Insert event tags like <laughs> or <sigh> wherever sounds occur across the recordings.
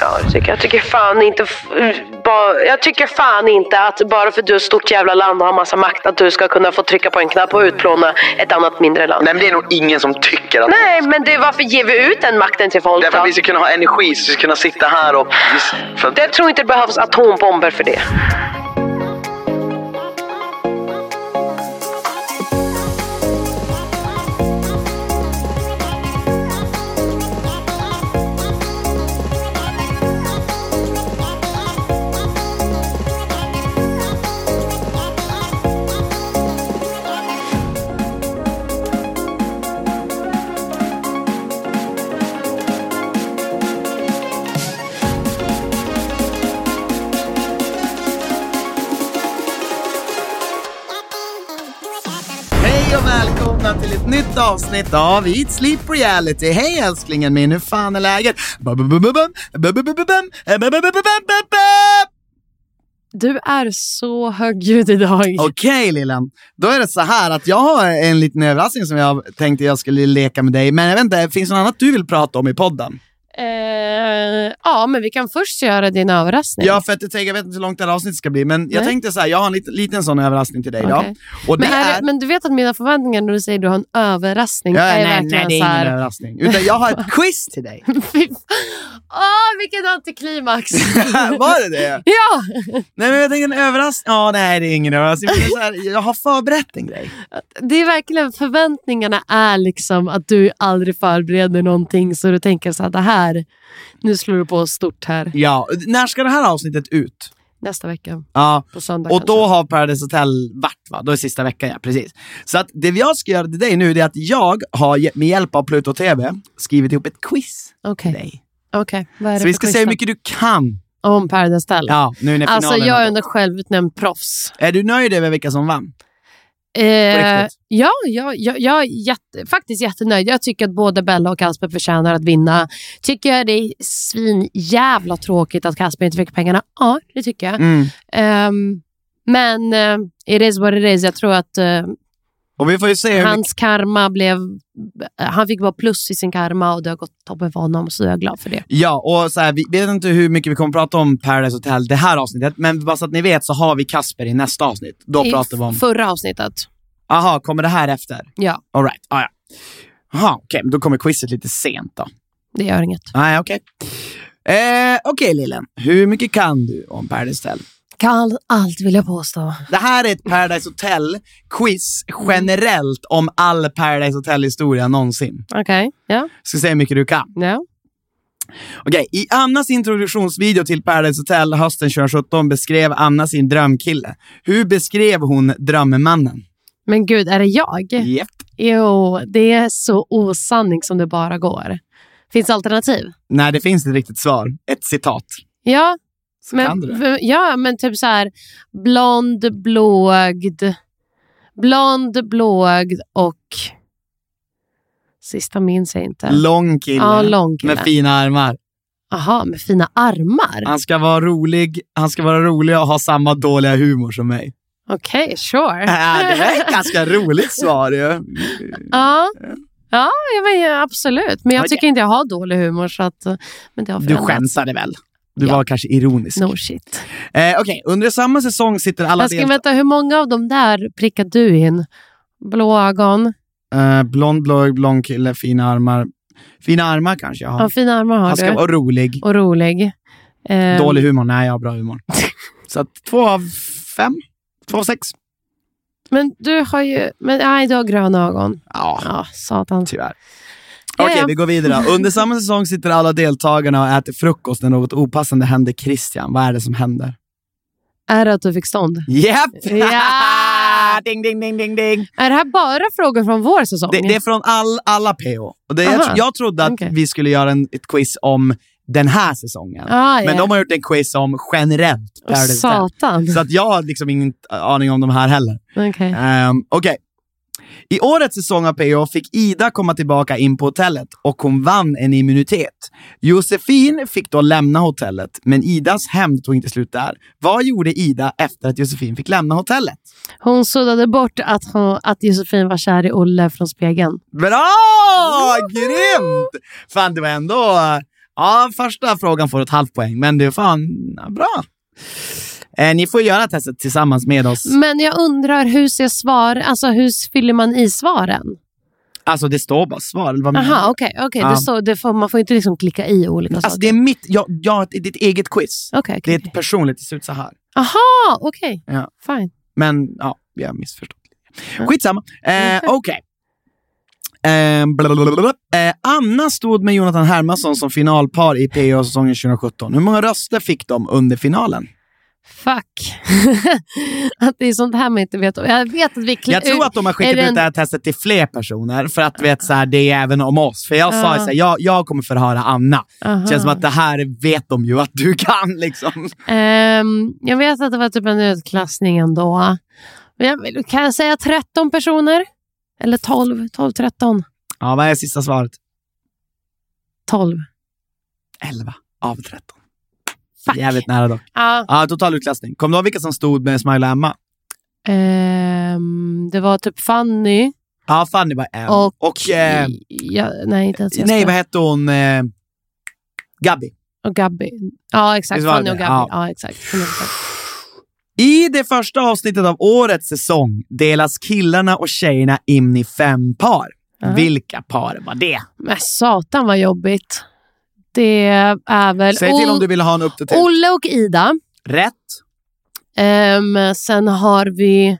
Ja, jag tycker, jag tycker fan inte... f- ba- Jag tycker fan inte att bara för att du är ett stort jävla land och har massa makt att du ska kunna få trycka på en knapp och utplåna ett annat mindre land. Nej men det är nog ingen som tycker att... Nej, men det, varför ger vi ut den makten till folk Därför då? att vi ska kunna ha energi, så vi ska kunna sitta här och... För. Jag tror inte det behövs atombomber för det. Avsnitt av Eat Sleep Reality. Hej älsklingen min, hur fan är läget? Du är så högljudd idag. Okej lillen, då är det så här att jag har en liten överraskning som jag tänkte jag skulle leka med dig, men jag vet inte, finns det något annat du vill prata om i podden? Eh, ja, men vi kan först göra din överraskning. Ja, för att jag, tänker, jag vet inte hur långt det här avsnittet ska bli, men jag Nej. tänkte så här, jag har en liten, liten sån överraskning till dig. Och det men, är, men du vet att mina förväntningar när du säger att du har en överraskning Ja, är nej, verkligen nej, det är så här... ingen överraskning. Utan jag har ett <laughs> quiz till dig. Åh, vilken antiklimax! <laughs> Var det det? ja! Nej men jag tänker en överraskning. Ja, nej det är ingen överraskning. Men här, jag har förberett en grej. Det är verkligen, förväntningarna är liksom att du aldrig förbereder någonting så du tänker så här, det här, nu slår du på stort här. Ja, när ska det här avsnittet ut? Nästa vecka, Ja, på söndag och då kanske. har Paradise Hotel varit va? Då är sista veckan ja, precis. Så att det jag ska göra till dig nu är att jag har med hjälp av Pluto TV skrivit ihop ett quiz Okej, till dig. okej. Vad är det Så vi ska se hur mycket du kan. Om Paradise Hotel? Ja, nu när finalen Alltså jag är ändå självutnämnd proffs. Är du nöjd över vilka som vann? Eh, ja, ja, ja, jag är jätte, faktiskt jättenöjd. Jag tycker att både Bella och Kasper förtjänar att vinna. Tycker jag det är svin jävla tråkigt att Kasper inte fick pengarna? Ja, det tycker jag. Mm. Ehm, men uh, it is what it is. Jag tror att eh, Och vi får ju se hans karma blev... Han fick bara plus i sin karma och det har gått toppen för honom. Så jag är glad för det. Ja, och så här, vi vet inte hur mycket vi kommer prata om Paradise Hotel det här avsnittet, men bara så att ni vet så har vi Kasper i nästa avsnitt. Då I pratar vi om... förra avsnittet. Aha, kommer det här efter? Ja, All right. ah, ja. Jaha, okej, men då kommer quizet lite sent då. det gör inget. Nej, okej. Eh, okej, Lillen. Hur mycket kan du om Paradise Hotel? Kan allt vill jag påstå. Det här är ett Paradise Hotel-quiz generellt om all Paradise Hotel-historia någonsin. Okej, ja. Ska se hur mycket du kan. ja. Okej, i Annas introduktionsvideo till Paradise Hotel hösten 2017 beskrev Anna sin drömkille. Hur beskrev hon drömmannen? Men gud, är det jag? Japp. Jo, det är så osanning som det bara går. Finns alternativ? Nej, det finns ett riktigt svar. Ett citat. Ja, Så men, du det. ja, men typ så här blond, blåögd, blond, blåögd och sista minns jag inte. Lång kille. Ja, lång kille. Med fina armar. Aha, med fina armar? Han ska vara rolig, han ska vara rolig och ha samma dåliga humor som mig. Okej, sure. Ja, det är ett ganska <laughs> roligt svar ju. ja. Ja, ja, men, absolut. Men jag tycker inte jag har dålig humor. Så att, men det har Du skämtade väl? Du Ja. var kanske ironisk. No shit. Eh, Okej, under samma säsong sitter alla Jag ska deltagare... vänta, hur många av de där prickar du in? Blå ögon? Eh, blond, blå, blond kille, fina armar. Fina armar kanske jag har. Ja, fina armar har Han ska du. vara rolig. Och rolig. Eh, Dålig humor? Nej, jag har bra humor. <laughs> Så att två av fem. Två av sex. Men du har ju... Men nej, du har gröna ögon. Ja, Ja, satan. tyvärr. Okej, ja. vi går vidare. Under samma säsong sitter alla deltagarna och äter frukost när något opassande händer Christian. Vad är det som händer? Är det att du fick stånd? Japp! Ja! <laughs> ding, ding, ding, ding, ding. Är det här bara frågor från vår säsong? Det, det är från all, alla PO. Och det, jag, jag trodde att Okej. vi skulle göra en, ett quiz om den här säsongen. Ah, Men ja. de har gjort en quiz om generellt Hotel. Satan. Så att jag har liksom ingen aning om de här heller. Okej. Um, Okej. I årets säsong av PO fick Ida komma tillbaka in på hotellet och hon vann en immunitet. Josefin fick då lämna hotellet, men Idas hämnd tog inte slut där. Vad gjorde Ida efter att Josefin fick lämna hotellet? Hon suddade bort att, hon, att Josefin var kär i Olle från spegeln. Bra! Grymt! Fan, det var ändå... Ja, första frågan får ett halvt poäng, men det är fan ja, bra. Eh, ni får göra testet tillsammans med oss. Men jag undrar, hur ser svar, alltså hur fyller man i svaren? Alltså, det står bara svar. eller Vad menar Aha, du? okej. Ja. Det står- det får, man får inte liksom klicka i olika Alltså, saker. det är mitt... Jag, jag, det är ditt eget quiz. Okej, Det okej, är ett personligt, det ser ut så här. Aha, okej. Ja. Fine. Men ja, vi har missförstått. Ja. Skitsamma. Eh, Okej. Eh, eh, Anna stod med Jonathan Hermansson som finalpar i PO säsongen 2017. Hur många röster fick de under finalen? Fuck. <laughs> att det är sånt här man inte vet. Jag vet att vi Jag tror att de har skickat ut en- det här testet till fler personer för att vet, så här, det är även om oss. För jag sa Ja. så här, jag, jag kommer förhöra Anna. Aha. Det känns som att det här vet de ju att du kan. Liksom. Ehm, jag vet att det var typ en utklassning ändå. Jag, kan jag säga 13 personer? Eller 12? 12, 13? Ja, vad är sista svaret? 12. 11 av 13. Fuck. Jävligt nära dock. Ja. Ja, total utklassning. Kommer du ihåg vilka som stod med Smile och Emma? Ehm, det var typ Fanny Ja, Fanny var en. och... och eh, ja, nej, inte ens nej, Jesper. vad hette hon? Eh, Gabby. Och Gabby. Ja, exakt. Fanny och Gabby. Ja. Ja, exakt. 100%. I det första avsnittet av årets säsong delas killarna och tjejerna in i fem par. Ja. Vilka par var det? Men satan vad jobbigt. Det är väl Säg till om du vill ha en uppdatering. Olle och Ida. Rätt. Ehm, sen har vi...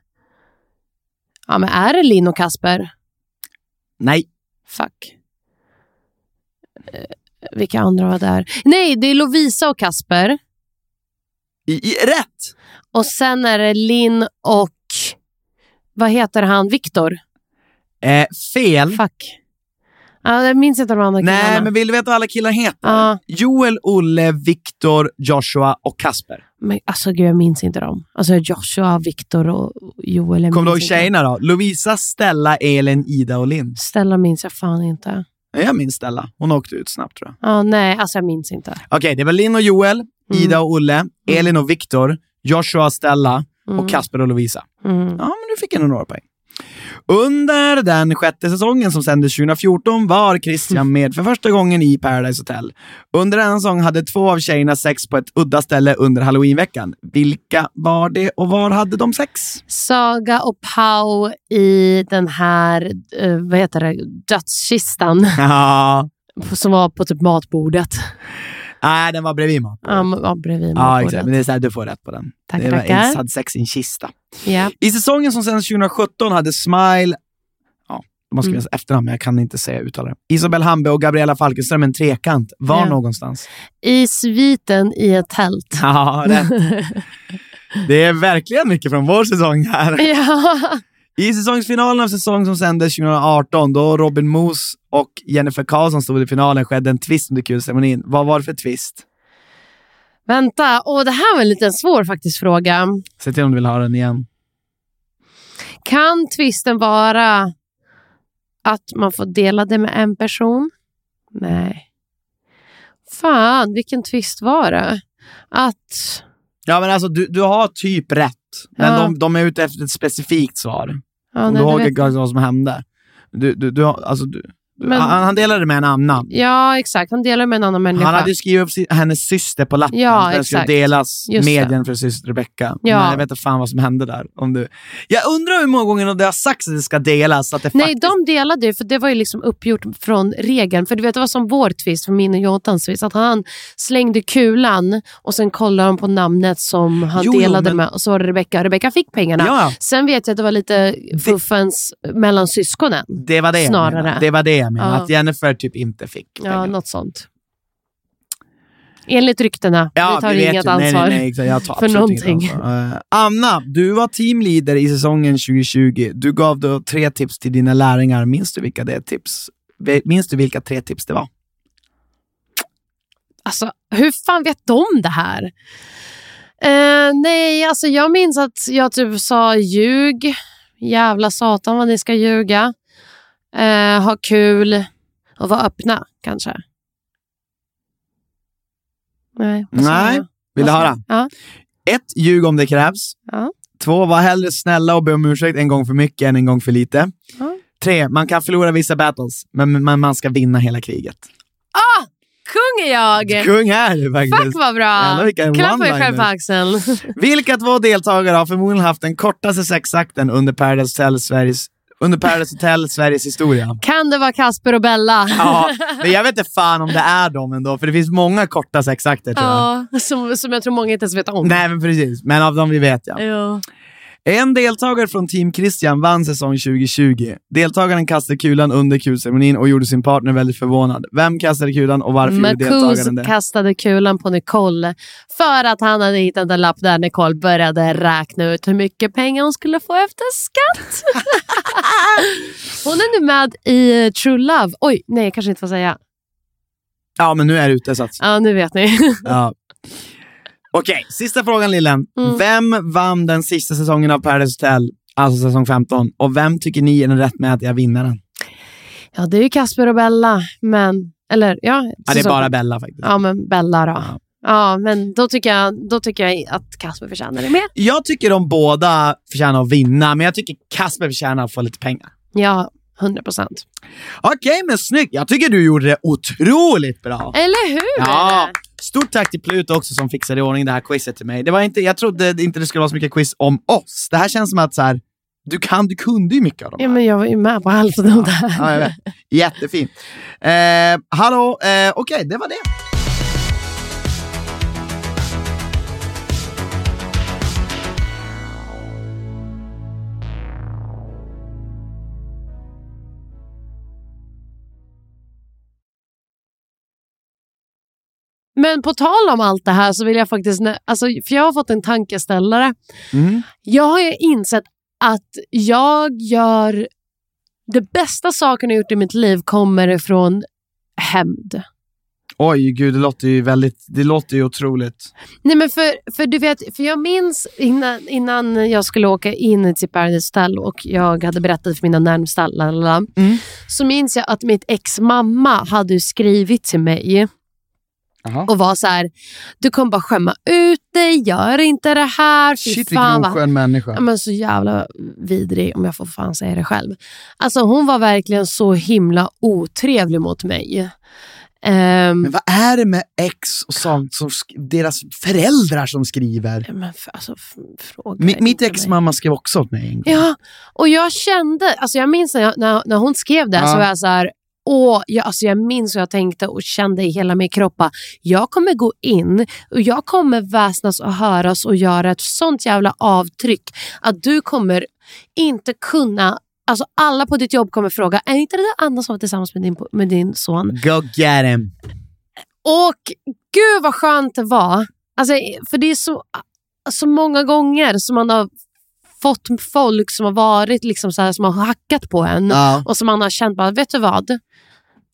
Ja, men är det Linn och Kasper? Nej. Fuck. Eh, vilka andra var där? Nej, det är Lovisa och Kasper. I, i, rätt! Och sen är det Linn och... Vad heter han? Viktor? Eh, fel. Fuck. Ja, jag minns inte de andra killarna. Nej, men vill du veta vad alla killar heter? Ja. Joel, Olle, Viktor, Joshua och Kasper. Men alltså gud, jag minns inte dem. Alltså Joshua, Viktor och Joel. Kommer du ihåg tjejerna då? Lovisa, Stella, Elin, Ida och Linn. Stella minns jag fan inte. Ja, Jag minns Stella. Hon åkte ut snabbt tror jag. Ja, nej, alltså jag minns inte. Okej, det var Linn och Joel, Ida och Olle, Elin och Viktor, Joshua Stella och Kasper och Lovisa. Mm. Ja, men du fick ändå några poäng. Under den sjätte säsongen som sändes 2014 var Christian med för första gången i Paradise Hotel. Under denna säsong hade två av tjejerna sex på ett udda ställe under halloweenveckan. Vilka var det och var hade de sex? Saga och Pau i den här, eh, vad heter det, dödskistan Ja, som var på typ matbordet. Nej, den var bredvid mat. Ja, m- ja, bredvid Ja, exakt. Men det är så här, du får rätt på den. Tackar, det var tackar. sex i en kista. Ja. I säsongen som sändes 2017 hade Smile, de måste Mm. efternamn, men jag kan inte säga uttala det. Isabel Hambe och Gabriella Falkenström en trekant. Var Ja. någonstans? I sviten i ett tält. Ja, rätt. <laughs> Det är verkligen mycket från vår säsong här. ja. I säsongsfinalen av säsong som sändes 2018, då Robin Moos och Jennifer Karlsson stod i finalen, skedde en twist under kulceremonin. Vad var det för twist? Vänta, Åh, det här var en liten svår faktiskt fråga. Säg till om du vill ha den igen. Kan twisten vara att man får dela det med en person? Nej. Fan, vilken twist var det? Att... Ja, men alltså du, du har typ rätt, men Ja. de, de är ute efter ett specifikt svar. Ja, om nej, du ihåg vad som hände. Du, du, du, alltså, du, Men- han, han delade med en annan. Ja, exakt. Han delar med en annan människa. Han hade skrivit upp sin, hennes syster på lappen. Ja, den skulle delas Just det. medien för syster Rebecca. Ja. Men jag vet inte fan vad som hände där. Om du... Jag undrar hur många gånger det har sagts att det ska delas. Att det Nej, faktiskt... de delade ju, för det var ju liksom uppgjort från regeln. För du vet, det var som vår twist, för min och Jotans twist, att han slängde kulan och sen kollade de på namnet som han Jo, jo, delade men- med och så var det Rebecca. Rebecca fick pengarna. Ja. Sen vet jag att det var lite fuffens mellan syskonen. Det var det Snarare. Det var det jag menade. Ja. Att Jennifer typ inte fick Ja, pengar. något sånt. Enligt ryktena. Ja, vi tar vet inget ju. Nej, ansvar. Nej, nej, tar för någonting. ansvar. Eh, Anna, du var teamleader i säsongen 2020. Du gav då tre tips till dina lärlingar. Minns du vilka det tips? Minns du vilka tre tips det var? Alltså, hur fan vet de det här? Eh, nej, alltså jag minns att jag typ sa ljug. Jävla satan vad ni ska ljuga. Eh, ha kul och vara öppna kanske. Nej. Nej. Vill du höra? Ja. Ett, ljug om det krävs. Ja. Två, var hellre snälla och be om ursäkt en gång för mycket än en gång för lite. Ja. Tre, man kan förlora vissa battles, men man, man ska vinna hela kriget. Kung är jag! Kung är du faktiskt. Fuck vad bra! Klappa dig själv på axeln. Vilka två deltagare har förmodligen haft den kortaste sexakten under Paradise Hotel Sveriges, under Paradise Hotel Sveriges historia? kan det vara Kasper och Bella? Ja, <laughs> men jag vet inte fan om det är dem ändå, för det finns många korta sexakter tror jag. Ja, som, som jag tror många inte ens vet om. Nej, men precis. Men av dem vi vet jag. Ja. En deltagare från Team Christian vann säsong 2020. Deltagaren kastade kulan under kulceremonin och gjorde sin partner väldigt förvånad. Vem kastade kulan och varför gjorde deltagaren det? kastade kulan på Nicole för att han hade hittat en lapp där Nicole började räkna ut hur mycket pengar hon skulle få efter skatt. <laughs> hon är nu med i True Love. Oj, nej jag kanske inte får säga. Ja, men nu är det ute så att... Ja, nu vet ni. <laughs> Ja. Okej, sista frågan Lillen. Mm. Vem vann den sista säsongen av Paradise Hotel, alltså säsong 15? Och vem tycker ni är den rättmätiga vinnaren? ja, det är ju Kasper och Bella, men... Eller ja, Ja, det är bara Bella faktiskt. Ja, men Bella då. Ja. Ja, men då tycker, jag, då tycker jag att Kasper förtjänar det mer. Jag tycker de båda förtjänar att vinna, men jag tycker Kasper förtjänar att få lite pengar. Ja, 100 procent. Okej, men snyggt. Jag tycker du gjorde det otroligt bra. Eller hur? Ja, stort tack till Pluto också som fixade i ordning det här quizet till mig. Det var inte, jag trodde inte det skulle vara så mycket quiz om oss. Det här känns som att så här, du, kan, du kunde ju mycket av dem Ja, men jag var ju med på hälften av det här. Ja, vet. Jättefint. Eh, hallå, eh, okej, det var det. Men på tal om allt det här så vill jag faktiskt, alltså, för jag har fått en tankeställare. Mm. Jag har ju insett att jag gör, det bästa saken jag gjort i mitt liv kommer ifrån hämnd. Oj, gud, det låter ju väldigt, det låter ju otroligt. Nej men för, för du vet, för jag minns innan, innan jag skulle åka in till Paradise Hotel och jag hade berättat för mina närmsta, lalala, Mm. så minns jag att mitt ex mamma hade skrivit till mig Jaha. och var så här, du kommer bara skämma ut dig, gör inte det här. Fy Shit, vilken oskön människa. Ja, men så jävla vidrig om jag får fan säga det själv. Alltså hon var verkligen så himla otrevlig mot mig. Ehm, Men vad är det med ex och sånt, som deras föräldrar som skriver? men för, alltså, fråga Mi, mitt ex mig. mamma skrev också åt mig en gång. Ja, och jag kände, alltså jag minns när, jag, när, när hon skrev det Ja. så var jag så här, Åh, jag, alltså jag minns hur jag tänkte och kände i hela min kropp. Jag kommer gå in och jag kommer väsnas och höras och göra ett sånt jävla avtryck att du kommer inte kunna Alltså alla på ditt jobb kommer fråga, är inte det där Anna som var tillsammans med din, med din son? Go get him. Och gud vad skönt det var. Alltså, för det är så, så många gånger som man har fått folk som har varit liksom så här, som har hackat på en Ja. och som man har känt bara, vet du vad?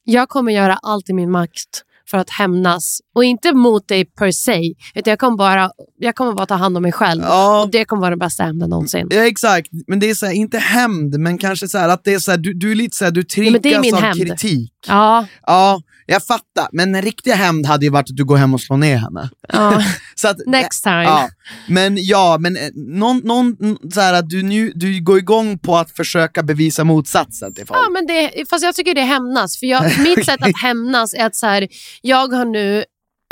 Jag kommer göra allt i min makt för att hämnas. Och inte mot dig per se, utan jag kommer bara, jag kommer bara ta hand om mig själv. Ja. Och det kommer vara den bästa hämnden någonsin. Ja, exakt. Men det är så här, inte hämnd, men kanske så här, att det är så här, du, du är lite så här, du men det är triggas min av hämnd. kritik. Ja, Ja, jag fattar. Men en riktiga hämnd hade ju varit att du går hem och slår ner henne. ja. <laughs> Så att, Next time. Ja, men ja, men eh, någon, någon så här, att du, nu, du går igång på att försöka bevisa motsatsen till folk. Ja, men det, fast jag tycker det är hämnas. För jag, mitt <laughs> sätt att hämnas är att så här, jag har nu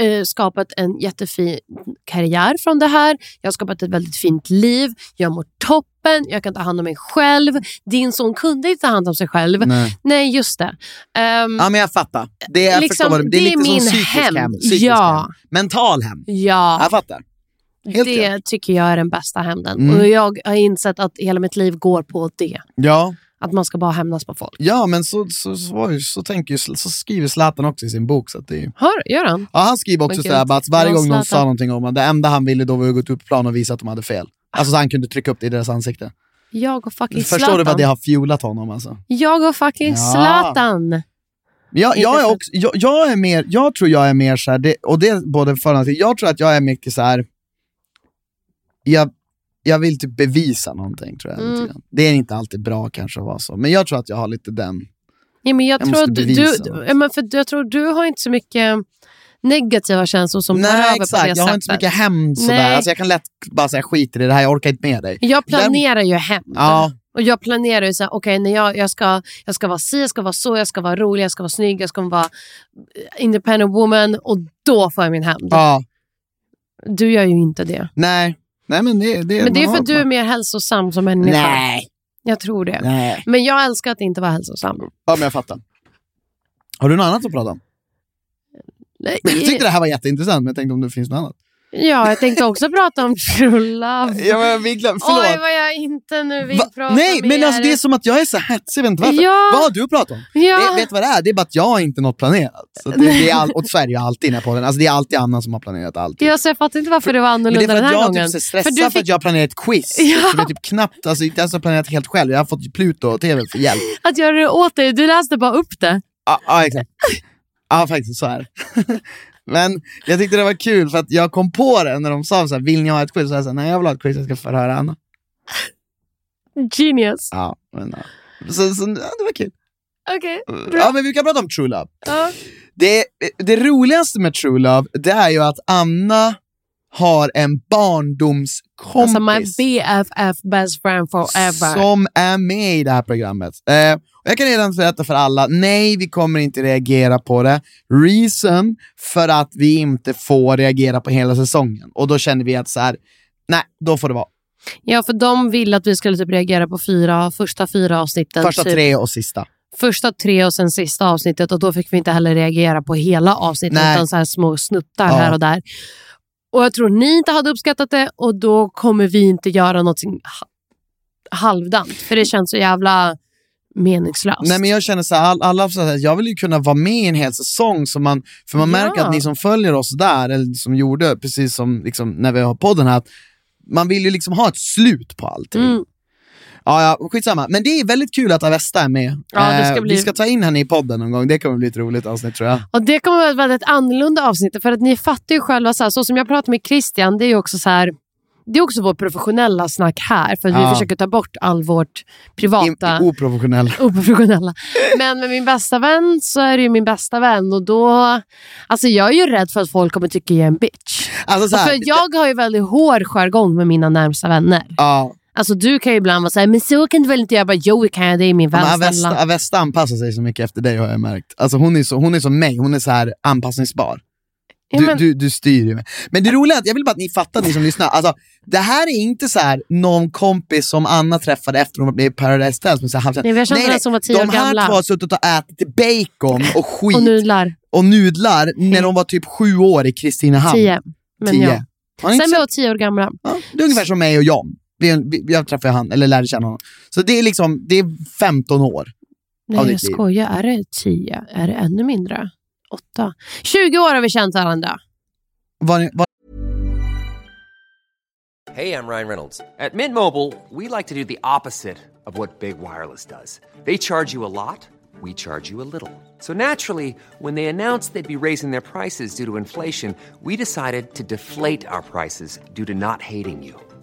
eh, skapat en jättefin karriär från det här. Jag har skapat ett väldigt fint liv. Jag mår toppen. Jag kan ta hand om mig själv. Din son kunde inte ta hand om sig själv. Nej. Nej, just det. Ehm, Ja men jag fattar. Det, jag Liksom, du, det är det är lite som min psykisk hämnd. hämnd. psykisk Ja. hämnd. Mental hämnd. ja, Jag fattar. Helt det rätt. tycker jag är den bästa hämnden. Mm. Och jag har insett att hela mitt liv går på det. Ja, Att man ska bara hämnas på folk. ja men så, så, så, så, tänker så skriver Zlatan också i sin bok. Så att det är, gör han? ja, han skriver också så att varje gång någon sa någonting om honom, det enda han ville då var att gå ut på plan och visa att de hade fel. Alltså så han kunde trycka upp det i deras ansikte. Jag och fucking Förstår Zlatan. du vad det har fuelat honom alltså? Jag och fucking Ja. Zlatan. Jag, jag, är också, jag, jag, är mer, jag tror jag är mer så här, det, och det är både för och. Jag tror att jag är mycket så här. Jag, jag vill typ bevisa någonting tror jag. Mm. Det är inte alltid bra kanske att vara så, men jag tror att jag har lite den. Ja, men jag, Jag tror du, du, ja, men för jag tror du har inte så mycket negativa känslor som tar Nej över på exakt, det jag sättet. har inte så mycket hämnd sådär. Alltså, jag kan lätt bara säga skit i det, det här, jag orkar inte med dig. Jag planerar ju hämnd. Ja, Och jag planerar ju så här, okej, när jag, jag, ska, jag ska vara si, jag ska vara så, jag ska vara rolig, jag ska vara snygg, jag ska vara eh, independent woman och då får jag min hämnd. ja, Du gör ju inte det. nej. Nej men det, det Men det är för att du är mer hälsosam som människa. Nej, Jag tror det. nej. Men jag älskar att inte vara hälsosam. Ja men jag fattar. Har du något annat att prata om? Nej, Jag tyckte det här var jätteintressant, men jag tänkte om det finns något annat. Ja, jag tänkte också prata om <laughs> true love. Ja, men vi glöm, förlåt. Oj, vad jag inte nu vill Va? prata Nej, mer. men alltså det är som att jag är så hetsig, vet varför. Ja. Vad har du att prata om? Ja. Det, vet du vad det är? Det är bara att jag har inte något planerat. Så det, det är all, och så är det ju alltid i den här podden. Alltså det är alltid Anna som har planerat allting. Ja, så jag fattar inte varför det var men det är annorlunda för den att här jag gången. typ så stressar För för, fick att jag har planerat ett quiz. <laughs> Ja. Som jag typ knappt, alltså inte ens har planerat helt själv. Jag har fått Pluto och TV för hjälp. <laughs> att göra det åt dig. Du läste bara upp det. Ja, ja exakt. Ja faktiskt, så är det. Men jag tyckte det var kul för att jag kom på det när de sa så här, vill ni ha ett quiz? Så jag sa, nej jag vill ha ett quiz, jag ska förhöra Anna. Genius. Ja, men, ja. Så, så ja, det var kul. Okej. Ja, men vi kan prata om True Love. Ja. Det, det roligaste med True Love, det är ju att Anna har en barndomskompis Alltså my BFF, best friend forever. som är med i det här programmet. Eh, och jag kan redan berätta för alla, nej vi kommer inte reagera på det. Reason för att vi inte får reagera på hela säsongen. Och då känner vi att så här, nej, då får det vara. Ja, för de ville att vi skulle typ reagera på fyra, första fyra avsnitten. Första typ. tre och sista. Första tre och sen sista avsnittet och då fick vi inte heller reagera på hela avsnittet Nej. utan så här små snuttar Ja. här och där. Och jag tror ni inte hade uppskattat det och då kommer vi inte göra något halvdant för det känns så jävla meningslöst. Nej men jag känner så här, all, alla, så här, jag vill ju kunna vara med i en hel säsong, så man, för man Ja. märker att ni som följer oss där, eller som gjorde, precis som liksom, när vi har podden här, att man vill ju liksom ha ett slut på allting. Mm. Ja, ja, skitsamma. Men det är väldigt kul att Avesta är med. Ja, det ska Eh, bli- Vi ska ta in henne i podden någon gång, det kommer bli ett roligt avsnitt tror jag. Och Det kommer vara ett annorlunda avsnitt för att ni fattar ju själva, så, här, så som jag pratar med Christian, det är ju också så här det är också vårt professionella snack här, för att Ja. vi försöker ta bort all vårt privata... I, oprofessionell. oprofessionella. Men med min bästa vän så är det ju min bästa vän och då... Alltså jag är ju rädd för att folk kommer tycka jag är en bitch. Alltså, så här, för jag har ju väldigt hård jargong med mina närmsta vänner. ja, Alltså du kan ju ibland vara såhär, men så kan du väl inte göra? Jag bara, jo kan jag, det är min vän. men Avesta, snälla." Avesta anpassar sig så mycket efter dig har jag märkt. Alltså, hon, är så, hon är som mig, hon är så här anpassningsbar. Ja, Du, men- du, du styr ju mig. Men det roliga är att jag vill bara att ni fattar, ni som lyssnar. Alltså, det här är inte så här någon kompis som Anna träffade efter hon blev i Paradise så här, halvkänd. Nej, vi har känt varandra som var tio De år här gamla. två har suttit och ätit bacon och skit Och och, nudlar. nudlar när de var typ sju år i Kristinehamn. Tio. Men Tio. ja. Sen vi var tio år gamla. Ja, det är ungefär som mig och John. Jag träffade han, eller lärde känna honom. Så det är liksom, det är 15 år. Nej Av jag ditt liv. skojar, är det tio? Är det ännu mindre? Åtta? 20 år har vi känt varandra. Var, Hey, I'm Ryan Reynolds. At Mint Mobile, we like to do the opposite of what Big Wireless does. They charge you a lot, we charge you a little. So naturally, when they announced they'd be raising their prices due to inflation, we decided to deflate our prices due to not hating you.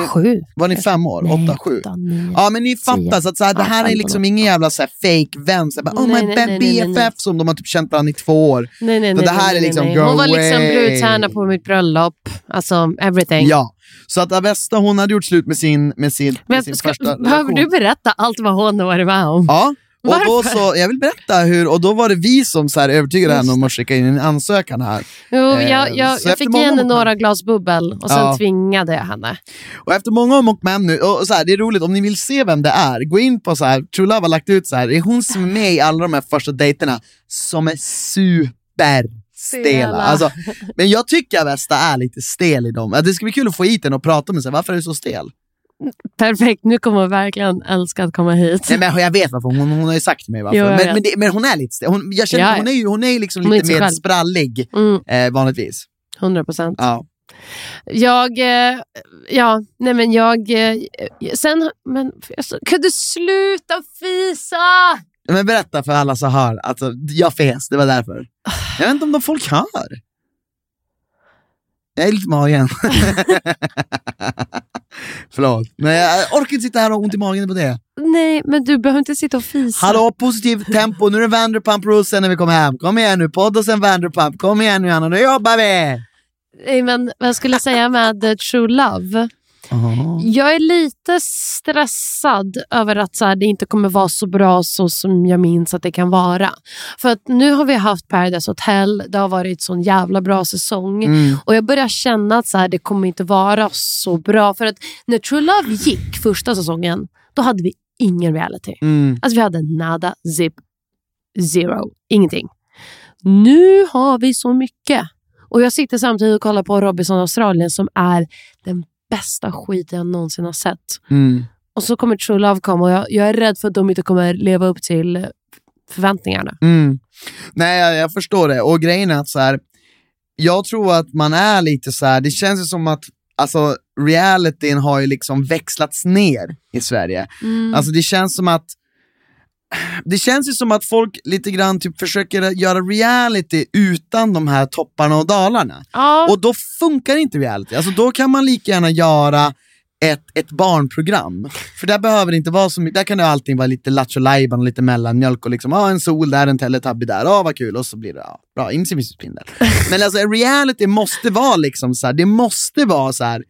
Sju. Var ni fem år? Nej, Åtta, sju? åtta, nio, Ja, men ni fattar. tio. Så att så här, det här är liksom ingen jävla så här fake vän. Så här, bara, oh Nej, my nej, nej, nej, nej. BFF som de har typ känt varandra i två år. Nej, nej, Så nej, det här nej, är liksom Hon var liksom away. brudtärna på mitt bröllop. Alltså everything. Ja, så att Avesta hon hade gjort slut med sin, med sin, med sin ska, första behöver du berätta allt vad hon har varit med om? Ja, och då så, jag vill berätta hur, och då var det vi som så här övertygade henne om att skicka in en ansökan här. Jo, Eh, jag, jag, så jag efter fick ge henne några glas bubbel och sen Ja. tvingade jag henne. Och efter många om och men nu, och så här, det är roligt, om ni vill se vem det är, gå in på så här, True Love har lagt ut så här, det är hon som är med i alla de här första dejterna som är superstela. Stela. Alltså, men jag tycker Avesta är lite stel i dem. Det ska bli kul att få hit den och prata med sig, varför är du så stel? Perfekt, nu kommer hon verkligen älska att komma hit. Nej, men jag vet varför, hon, hon har ju sagt till mig varför. Jo, jag men, men, det, men hon är lite. Hon, jag känner, Ja, hon är ju hon är liksom Hon är lite mer själv. sprallig Mm, eh, vanligtvis. 100 procent. Ja. Jag, eh, ja, nej men jag, eh, sen, men kan du sluta fisa? Men berätta för alla som hör, alltså, jag fes, det var därför. Jag vet inte om de folk hör. Jag är lite magen. <laughs> <laughs> Förlåt, men jag orkar inte sitta här och ha ont i magen på det. Nej, men du behöver inte sitta och fisa. Hallå, positivt tempo, nu är det Vanderpump Rules när vi kommer hem. Kom igen nu, podd och sen Vanderpump. Kom igen nu Anna, nu jobbar vi! Nej, men vad jag skulle säga med eh, True Love. Jag är lite stressad över att så här, det inte kommer vara så bra så som jag minns att det kan vara. För att nu har vi haft Paradise Hotel, det har varit sån jävla bra säsong. Mm. Och jag börjar känna att så här, det kommer inte vara så bra. För att när True Love gick första säsongen, då hade vi ingen reality. Mm. Alltså vi hade nada, zip, zero, ingenting. Nu har vi så mycket. Och jag sitter samtidigt och kollar på Robinson Australien som är den bästa skiten jag någonsin har sett. Mm. Och så kommer True Love komma och jag, jag är rädd för att de inte kommer leva upp till förväntningarna. Mm. Nej, jag, jag förstår det. Och grejen är att så här, jag tror att man är lite så här, det känns ju som att alltså, realityn har ju liksom växlats ner i Sverige. Mm. Alltså det känns som att det känns ju som att folk lite grann typ försöker göra reality utan de här topparna och dalarna. Ja, Och då funkar inte reality. Alltså då kan man lika gärna göra ett, ett barnprogram. För där behöver det inte vara så mycket, där kan det alltid vara lite lattjo lajban och lite mellanmjölk och liksom, ah, en sol där, en teletubby där, ah, vad kul, och så blir det, ah, bra, insimningsspindel. Men alltså reality måste vara liksom så här, det måste vara så här.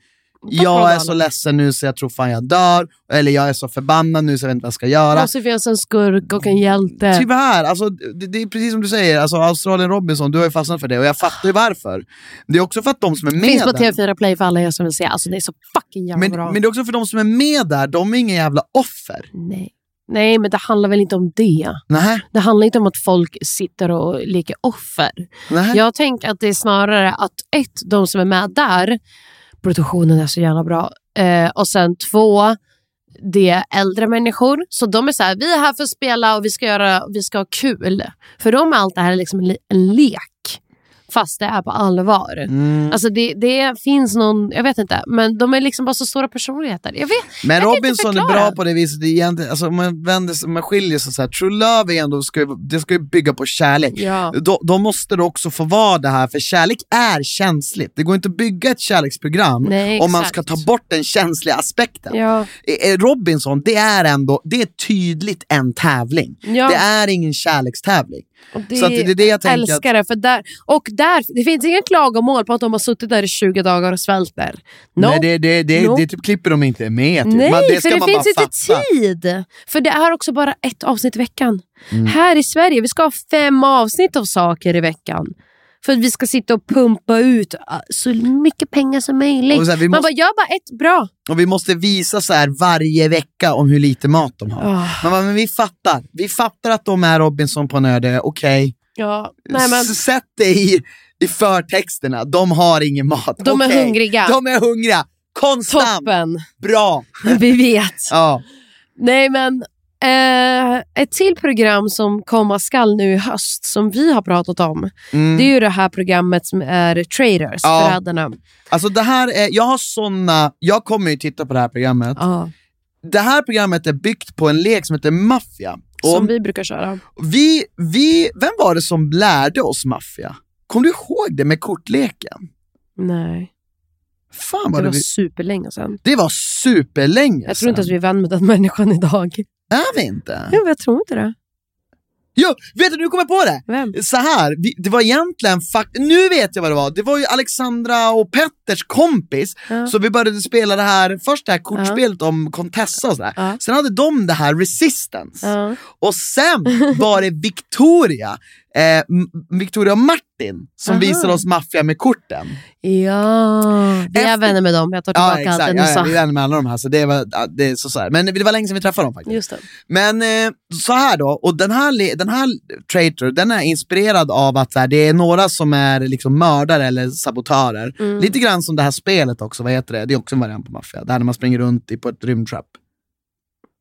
Jag är så ledsen nu så jag tror fan jag dör, eller jag är så förbannad nu så jag vet inte vad jag ska det göra. måste finnas en skurk och en hjälte. Tyvärr, alltså, det, det är precis som du säger, alltså, Australien Robinson, du har ju fastnat för det och jag fattar ju varför. Det är också för att de som är med Finns på där- TV4 Play för alla er som vill se. Alltså det är så fucking jävla men, bra. men det är också för de som är med där, de är inga jävla offer. Nej. Nej, men det handlar väl inte om det. Nej, Det handlar inte om att folk sitter och leker offer. nej. Jag tänker att det är snarare att ett, de som är med där, produktionen är så jävla bra. Eh, och sen två, det är äldre människor. Så de är så här, vi är här för att spela och vi ska, göra, vi ska ha kul. För dem är allt det här liksom en, le- en lek. Fast det är på allvar. Mm. Alltså det, det finns någon, jag vet inte, men de är liksom bara så stora personligheter. Jag vet, Men jag Robinson är bra på det viset, det egentligen, alltså, man vänder man skiljer sig så här, True Love är ändå, ska, det ska ju bygga på kärlek. Ja. Då, då måste det också få vara det här, för kärlek är känsligt. Det går inte att bygga ett kärleksprogram Nej, om man ska ta bort den känsliga aspekten. Ja. Eh, eh, Robinson, det är ändå, det är tydligt en tävling. Ja. Det är ingen kärlekstävling. Det, Så det är det jag tänker älskar det. För där, och där, det finns ingen klagomål på att de har suttit där i 20 dagar och svälter. No. Nej, det, det, det, No. det typ klipper de inte med. Typ. Nej, Man- för ska det finns inte fatta. tid. För det är också bara ett avsnitt i veckan. Mm. Här i Sverige, vi ska ha fem avsnitt av saker i veckan. För att vi ska sitta och pumpa ut ah, så mycket pengar som möjligt. Och så här, vi Man måste- bara, gör bara ett bra. Och vi måste visa så här varje vecka om hur lite mat de har. Ah. Man bara, men vi fattar. Vi fattar att de är Robinson på en ö, det är okej. Ja, nej men Sätt det i, i förtexterna. De har ingen mat. De är Okej. hungriga. De är hungriga. Konstant. toppen. Bra. <laughs> Vi vet. Ja. Nej men eh, ett till program som komma skall nu i höst som vi har pratat om. Mm. Det är ju det här programmet som är Traders, Ja. förrädarna. Alltså det här är, jag har såna, jag kommer ju titta på det här programmet. Ja, Det här programmet är byggt på en lek som heter Maffia. som vi brukar köra. vi, vi, vem var det som lärde oss Maffia? Kommer du ihåg det med kortleken? Nej, Fan det vad det, var vi, superlänge sedan. det var superlänge Jag tror inte att sedan. vi är vän med den människan idag. Är vi inte? Jo, jag tror inte det. Jo, vet du, nu kommer jag på det! Vem? Så här, vi, det var egentligen, fakt- nu vet jag vad det var, det var ju Alexandra och Petters kompis, Ja. så vi började spela det här, först det här kortspelet om Contessa och sådär, Ja. sen hade de det här Resistance, Ja. och sen var det Victoria, eh, Victoria och Martin som Aha. visade oss maffia med korten. Ja, vi är Efter- vänner med dem. Jag tar Ja tillbaka allt exakt, jag nu ja, ja, vi är vänner med alla de här, så det var, ja, det är så, så här. men det var länge sedan vi träffade dem faktiskt. Just det. Men eh, så här då, och den här, den här Traitor, den är inspirerad av att här, det är några som är liksom mördare eller sabotörer. Mm. Lite grann som det här spelet också, vad heter det? Det är också en variant på maffia. Där när man springer runt i, på ett rymdtrapp.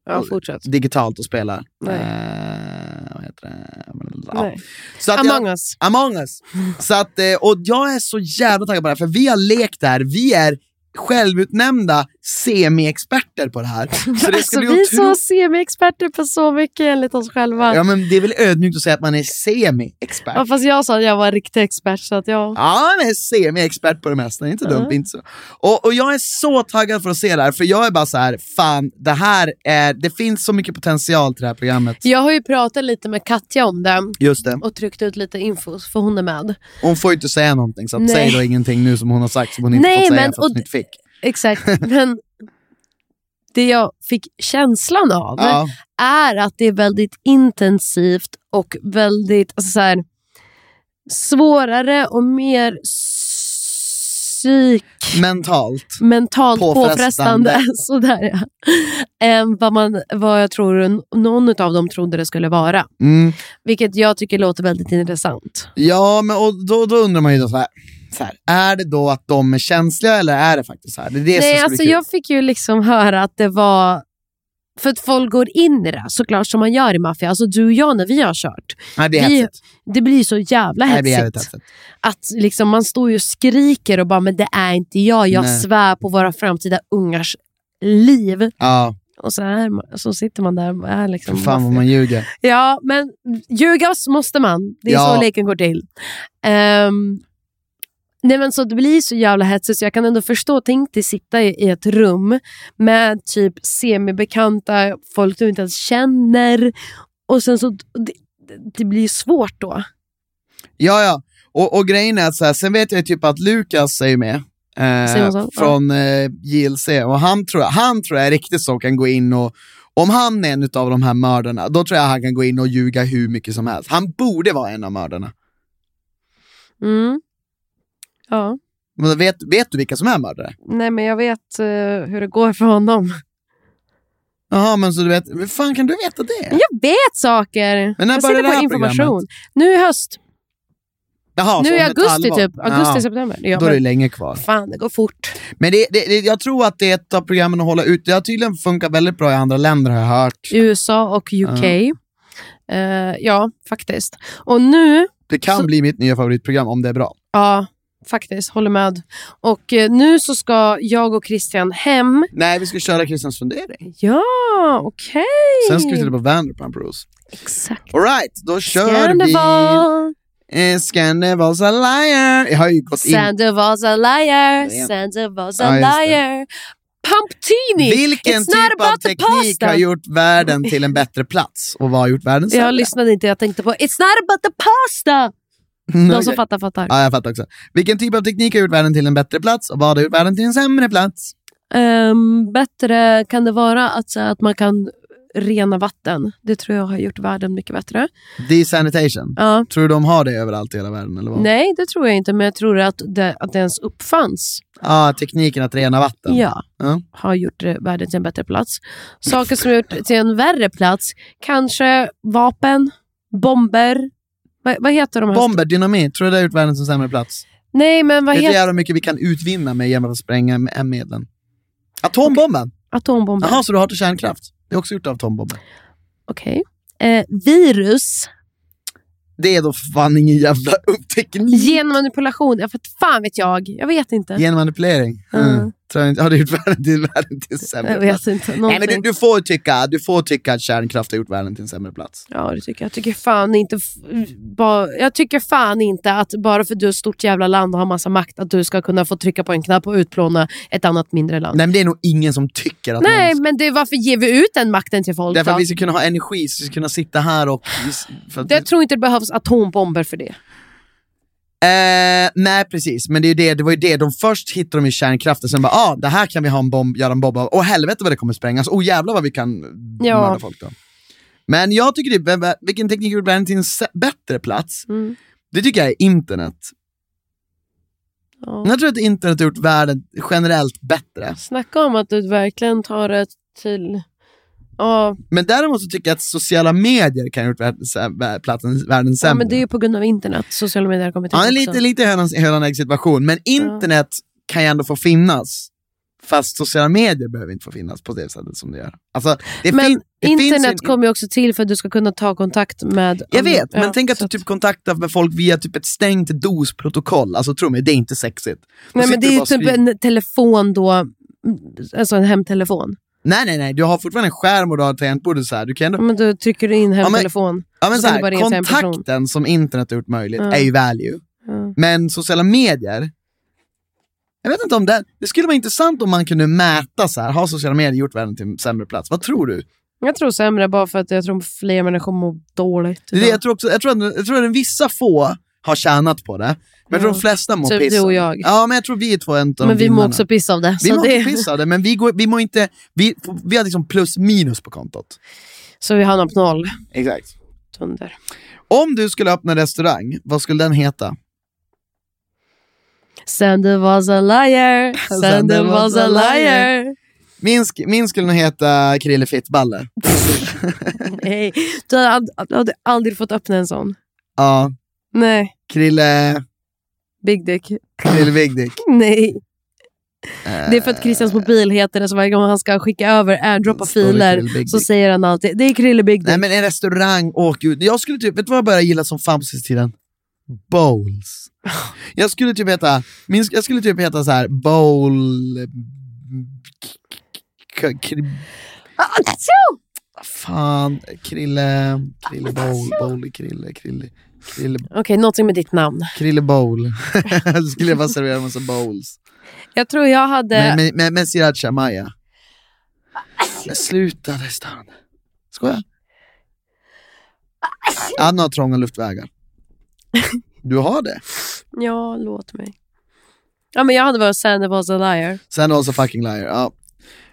Ja, fortsätt. Digitalt och spelar. Nej. Eh, vad heter det? Ja. Så att Among jag, us. Among us. <laughs> Så att, eh, och jag är så jävla taggad på det här, för vi har lekt där. Vi är självutnämnda semi-experter på det här. Så det Alltså, vi är så semi-experter på så mycket enligt oss själva. Ja men det är väl ödmjukt att säga att man är semi-expert. Ja, fast jag sa att jag var riktig expert. Så att jag... Ja, han är semi-expert på det mesta, inte dumt. Inte så. Och, och jag är så taggad för att se det här, för jag är bara så här, fan, det här är, det finns så mycket potential till det här programmet. jag har ju pratat lite med Katja om det Just det. och tryckt ut lite info, för hon är med. Hon får ju inte säga någonting, så säg då ingenting nu som hon har sagt som hon inte Nej, fått säga men- för att hon inte fick. Exakt, <laughs> men det jag fick känslan av Ja. är att det är väldigt intensivt och väldigt alltså så här, svårare och mer psyk Mentalt. mentalt Påfrestande. påfrestande, <laughs> sådär, ja. än vad, man, vad jag tror någon av dem trodde det skulle vara. Mm. Vilket jag tycker låter väldigt intressant. Ja, men och då, då undrar man ju då så här, här, är det då att de är känsliga eller är det faktiskt så här? Det är det som Nej, bli alltså jag fick ju liksom höra att det var för att folk går in i det, såklart som man gör i maffia. Alltså du och jag när vi har kört. Nej, det vi, det blir så jävla Nej, hetsigt. hetsigt. Att liksom man står ju och skriker och bara, men det är inte jag. Jag Nej. svär på våra framtida ungars liv. Ja, Och så, är så sitter man där och är för liksom fan vad man ljuger. Ja, men ljugas måste man. Det är Ja. så leken går till. Ehm, nej men så Det blir så jävla hetsigt så jag kan ändå förstå. Tänk dig sitta i, ett rum med typ semibekanta, folk du inte ens känner. Och sen så det, det blir svårt då. Ja, ja. Och, och grejen är att så här, sen vet jag typ att Lukas är med. Eh, från eh, JLC och han tror, han tror jag är riktigt så kan gå in och om han är en av de här mördarna, då tror jag han kan gå in och ljuga hur mycket som helst. Han borde vara en av mördarna. Mm. Ja. Men vet, vet du vilka som är mördare? Nej men jag vet eh, hur det går för honom. Jaha, men så du vet, hur fan kan du veta det? Jag vet saker. Men när jag sitter det på information. programmet? Nu i höst. Jaha, nu i augusti typ. Augusti, Ja, september. Ja, Då är det länge kvar. fan, det går fort. Men det, det, det, jag tror att det är ett av programmen att hålla ut. Det har tydligen funkat väldigt bra i andra länder har jag hört. USA och UK. Eh, ja, faktiskt. Och nu, Det kan Så- bli mitt nya favoritprogram om det är bra. ja, faktiskt, håller med. Och eh, nu så ska jag och Christian hem. Nej, vi ska köra Christians fundering. Ja, okej. Sen ska vi titta på Vanderpump Rules. Exakt. Alright, då kör Scandival. vi. Eh, Scandivals a liar. Jag har ju gått in. Sandoval's a liar. Ja. Sandoval's Ja, a just det. liar. Pumptini. Vilken It's not typ av about the teknik pasta. har gjort världen till en bättre plats? Och vad har gjort världen Jag sämre? lyssnade inte, jag tänkte på It's not about the pasta. Mm, De som fattar, fattar. Ja, jag fattar också. Vilken typ av teknik har gjort världen till en bättre plats och vad har gjort världen till en sämre plats? Ehm, bättre kan det vara att, att man kan rena vatten. Det tror jag har gjort världen mycket bättre. Desanitation. Ja. Tror du de har det överallt i hela världen? Eller vad? Nej, det tror jag inte, men jag tror att det, att det ens uppfanns. Ja, tekniken att rena vatten. Ja, Ja. har gjort världen till en bättre plats. Saker som har gjort till en värre plats, kanske vapen, bomber. Vad, vad heter de här? Bomber, dynamit, tror du det har gjort världen till en sämre plats? Nej, men vad Vet du heter jävla mycket vi kan utvinna med genom att spränga M-medlen? Atombomben! atombomber? Jaha, så du hatar kärnkraft? Det är också gjort av atombomber. Okej. Eh, virus, Det är då för fan ingen jävla uppteknik. genmanipulation, ja, för fan vet jag. Jag vet inte. Genmanipulering. Mm. Mm. Har det gjort en sämre jag vet inte. Nej, men du, du, får tycka, du får tycka att kärnkraft har gjort världen till en sämre plats. Ja, det tycker jag. Jag tycker fan inte, ba, jag tycker fan inte att bara för att du är ett stort jävla land och har massa makt att du ska kunna få trycka på en knapp och utplåna ett annat mindre land. Nej, men det är nog ingen som tycker att Nej, någon... men det, varför ger vi ut den makten till folk Därför att vi ska kunna ha energi, så vi ska kunna sitta här och... För att Jag tror inte det behövs atombomber för det. Eh, nej precis, men det, är det, det var ju det, de först hittade de ju kärnkraften, sen bara ah, det här kan vi ha en bomb, göra en bomb av, åh helvete vad det kommer sprängas, åh jävlar vad vi kan Ja. mörda folk då. Men jag tycker det, vilken teknik gjorde världen till en bättre plats? Mm. Det tycker jag är internet. Ja. Jag tror att internet har gjort världen generellt bättre. Snacka om att du verkligen tar det till... Ja, Men däremot så tycker jag att sociala medier kan ha gjort platsen, världen ja, sämre. men det är ju på grund av internet. Sociala medier har kommit till Ja, också. lite, lite hönan ägg situation, men internet kan ju ändå få finnas. Fast sociala medier behöver inte få finnas på det sättet som det gör. Alltså, det Men fin- det finns internet en- kommer ju också till för att du ska kunna ta kontakt med... Jag vet, men ja, tänk att du typ kontaktar med folk via typ ett stängt DOS-protokoll. Alltså tro mig, det är inte sexigt. Nej, men det är typ en telefon då, alltså en hemtelefon. Nej, nej, nej, du har fortfarande en skärm och du har ett tangentbord och så här. Du kan ändå... Ja, men då trycker du in men- hemtelefon. Ja, men så så kan här, du bara ringa till en person. kontakten som internet har gjort möjligt Ja. är ju value. Ja. Men sociala medier, jag vet inte om det, det skulle vara intressant om man kunde mäta så här, har sociala medier gjort världen till en sämre plats? Vad tror du? Jag tror sämre bara för att jag tror fler människor mår dåligt. Det jag, tror också, jag, tror att, jag tror att vissa få har tjänat på det, men jag tror de flesta mår Typ piss. du och jag. Ja, men jag tror vi är två en Men vi mår också piss av det. Vi mår det piss av det, men vi, går, vi mår inte, vi, vi har liksom plus minus på kontot. så vi hamnar på noll. Exakt. Tunder. Om du skulle öppna en restaurang, vad skulle den heta? Sander was a liar. <laughs> Sander was a liar. Min, min skulle nog heta Krille Fittballe. <laughs> Nej, du hade, du hade aldrig fått öppna en sån. Ja, Nej, Krille... big dick. Krille Big Dick. <laughs> Nej. Det är för att Christians mobil heter det, så varje gång han ska skicka över airdroppa filer så säger han alltid det är Krille Big Dick. Nej men en restaurang, åh gud. Jag skulle typ, vet du vad jag började gilla som fan på sista tiden? Bowls. Jag skulle typ heta, min, jag skulle typ heta så här bowl... k- kri- Fan, Krille, Krille bowl, bowl, Krille, Krille, Krille, Okej, någonting med ditt namn. Krille bowl. <laughs> Då skulle jag bara servera en massa bowls. Jag tror jag hade... Med, med, med, med sriracha maja. Men sluta nästan. Skoja. Anna har trånga luftvägar. Du har det. Ja, låt mig. Ja, men jag hade varit Sander was a liar. Sen also fucking liar. Ja.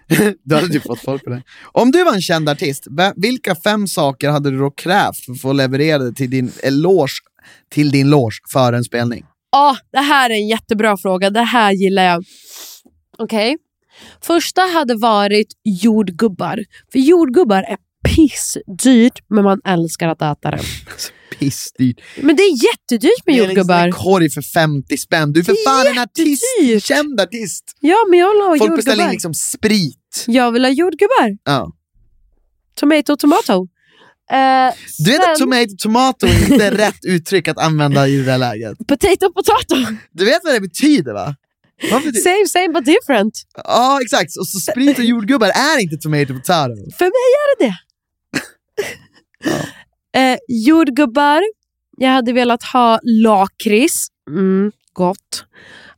<laughs> Du hade typ fått folk på det. Om du var en känd artist, vilka fem saker hade du då krävt för att få leverera till din eh, eloge, till din loge före en spelning? Ja, det här är en jättebra fråga. Det här gillar jag. Okej. Första hade varit jordgubbar. För jordgubbar är pissdyrt, men man älskar att äta det. Pissdyrt. Men det är jättedyrt med Det är liksom jordgubbar. en korg för 50 spänn. Du är för är fan en artist, känd artist. Ja, men jag vill ha Folk beställer in jordgubbar. liksom sprit. Jag vill ha jordgubbar. Ja. Tomato, tomato. Eh, Du vet att sen- tomato tomato inte är <laughs> rätt uttryck att använda i det här läget. Potato, potato. Du vet vad det betyder va? Same, same but different. Ja exakt, och så sprit och jordgubbar är inte tomato potato. För mig är det det. <laughs> eh, jordgubbar. Jag hade velat ha lakrits. Mm, gott.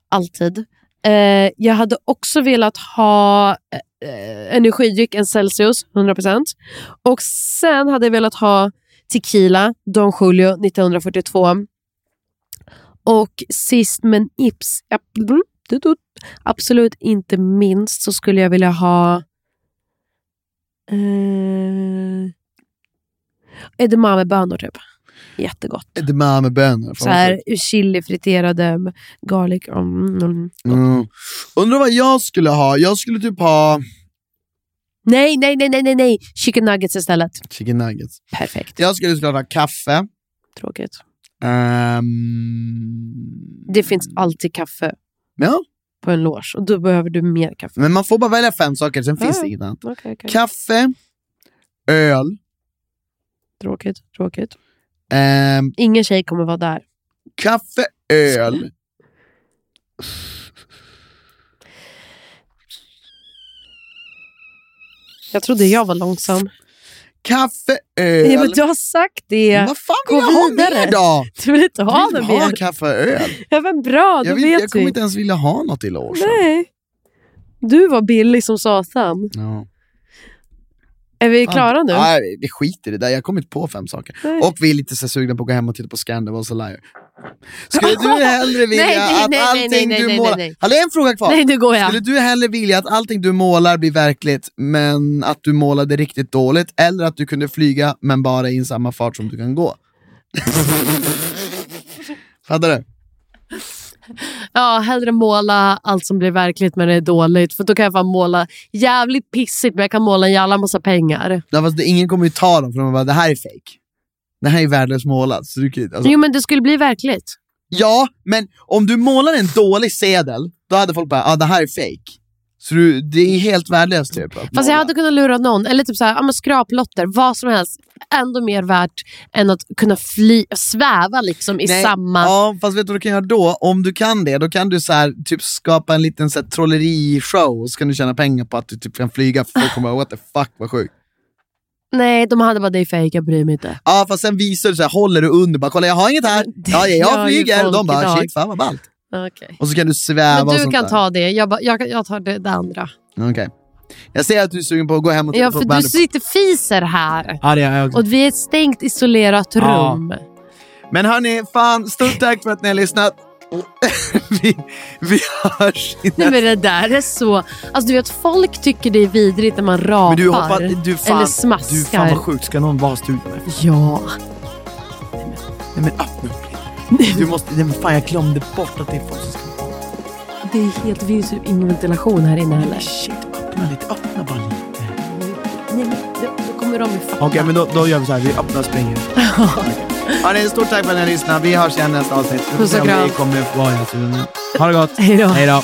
Alltid. Eh, jag hade också velat ha eh, energidryck, en Celsius, 100%. Och sen hade jag velat ha tequila, Don Julio 1942. Och sist men ips, mm, absolut inte minst så skulle jag vilja ha Eh, edamamebönor typ. Jättegott. Edamamebönor. Så här med garlic. Mm, mm. Mm. Undrar vad jag skulle ha? Jag skulle typ ha Nej, nej, nej, nej, nej, nej. Chicken nuggets istället. chicken nuggets. Perfekt. Jag skulle såklart ha kaffe. Tråkigt. Ehm, Det finns alltid kaffe ja, på en loge och då behöver du mer kaffe. men man får bara välja fem saker, sen finns Ja. det inget annat. Okej, okej. Kaffe, öl, Tråkigt, tråkigt. ehm, Ingen tjej kommer vara där. kaffe, öl. Jag trodde jag var långsam. Kaffe, öl. Ja, men du har sagt det. Men vad fan vill Gå jag ha mer då? Du vill inte ha Jag vill ha mer? kaffe öl. Ja, men bra, Jag, vill, vet jag kommer inte ens vilja ha något i logen. Nej. Du var billig som satan. Ja. Är vi klara nu? Nej, vi skiter i det där. Jag har kommit på fem saker. Nej. Och vi är lite så sugna på att gå hem och titta på Scandal a liar. Skulle <laughs> du hellre vilja Nej, nej, att allting du målar... Hallå, en fråga kvar. Nej, nu går jag. Skulle du hellre vilja att allting du målar blir verkligt, men att du målade riktigt dåligt? Eller att du kunde flyga, men bara i samma fart som du kan gå? <laughs> Fattar du? <laughs> Ja, hellre måla allt som blir verkligt men det är dåligt. För då kan jag fan måla jävligt pissigt men jag kan måla en jävla massa pengar. Ja, fast det, ingen kommer ju ta dem, för de bara, det här är fake. Det här är värdelöst målat. Så du, alltså, Jo men det skulle bli verkligt. Ja, men om du målar en dålig sedel, då hade folk bara, ah, det här är fake. Så du, det är helt värdelöst typ. Fast jag hade kunnat lura någon. Eller typ så här, ja, skraplotter, vad som helst. Ändå mer värt än att kunna fly, sväva liksom i Nej, samma... Ja, fast vet du vad du kan göra då? Om du kan det, då kan du så här, typ skapa en liten så här, trolleri-show, och så kan du tjäna pengar på att du typ kan flyga, för folk kommer bara what the fuck vad sjukt. Nej, de hade bara är fake, jag bryr mig inte. Ja, fast sen visar du så här, håller du under, bara kolla jag har inget här, ja, jag ju flyger, de bara idag. shit fan vad ballt. Okej. Och så kan du sväva Men och du sånt kan där. ta det, jag, jag, jag tar det, det andra. Okej. Jag ser att du är sugen på att gå hem och titta Ja, på för du bandet. sitter fiser här. Ja, det är jag också. Och vi är ett stängt, isolerat Ja. rum. Men hörni, fan, stort tack för att ni har lyssnat. <laughs> vi, vi hörs i Nej, men det där är så... Alltså du vet, folk tycker det är vidrigt när man rapar. Men du hoppas, du fan, eller smaskar. du fan vad sjukt, ska någon vara i studion efter? Ja. Nej men öppna upp Du måste, nej men fan jag glömde bort att det är folk som ska Det är helt... Det finns ju ingen ventilation här inne heller. Shit, öppna lite, öppna bara lite. Nej, men då, då kommer de ju fatta. Okej, men då, då gör vi så här, vi öppnar och springer. <laughs> Hörni, stort tack för att ni har lyssnat. Vi hörs igen nästa avsnitt. Vi får Puss och se om kram. vi kommer vara i studion. Ha det gott. Hej då. Hej då.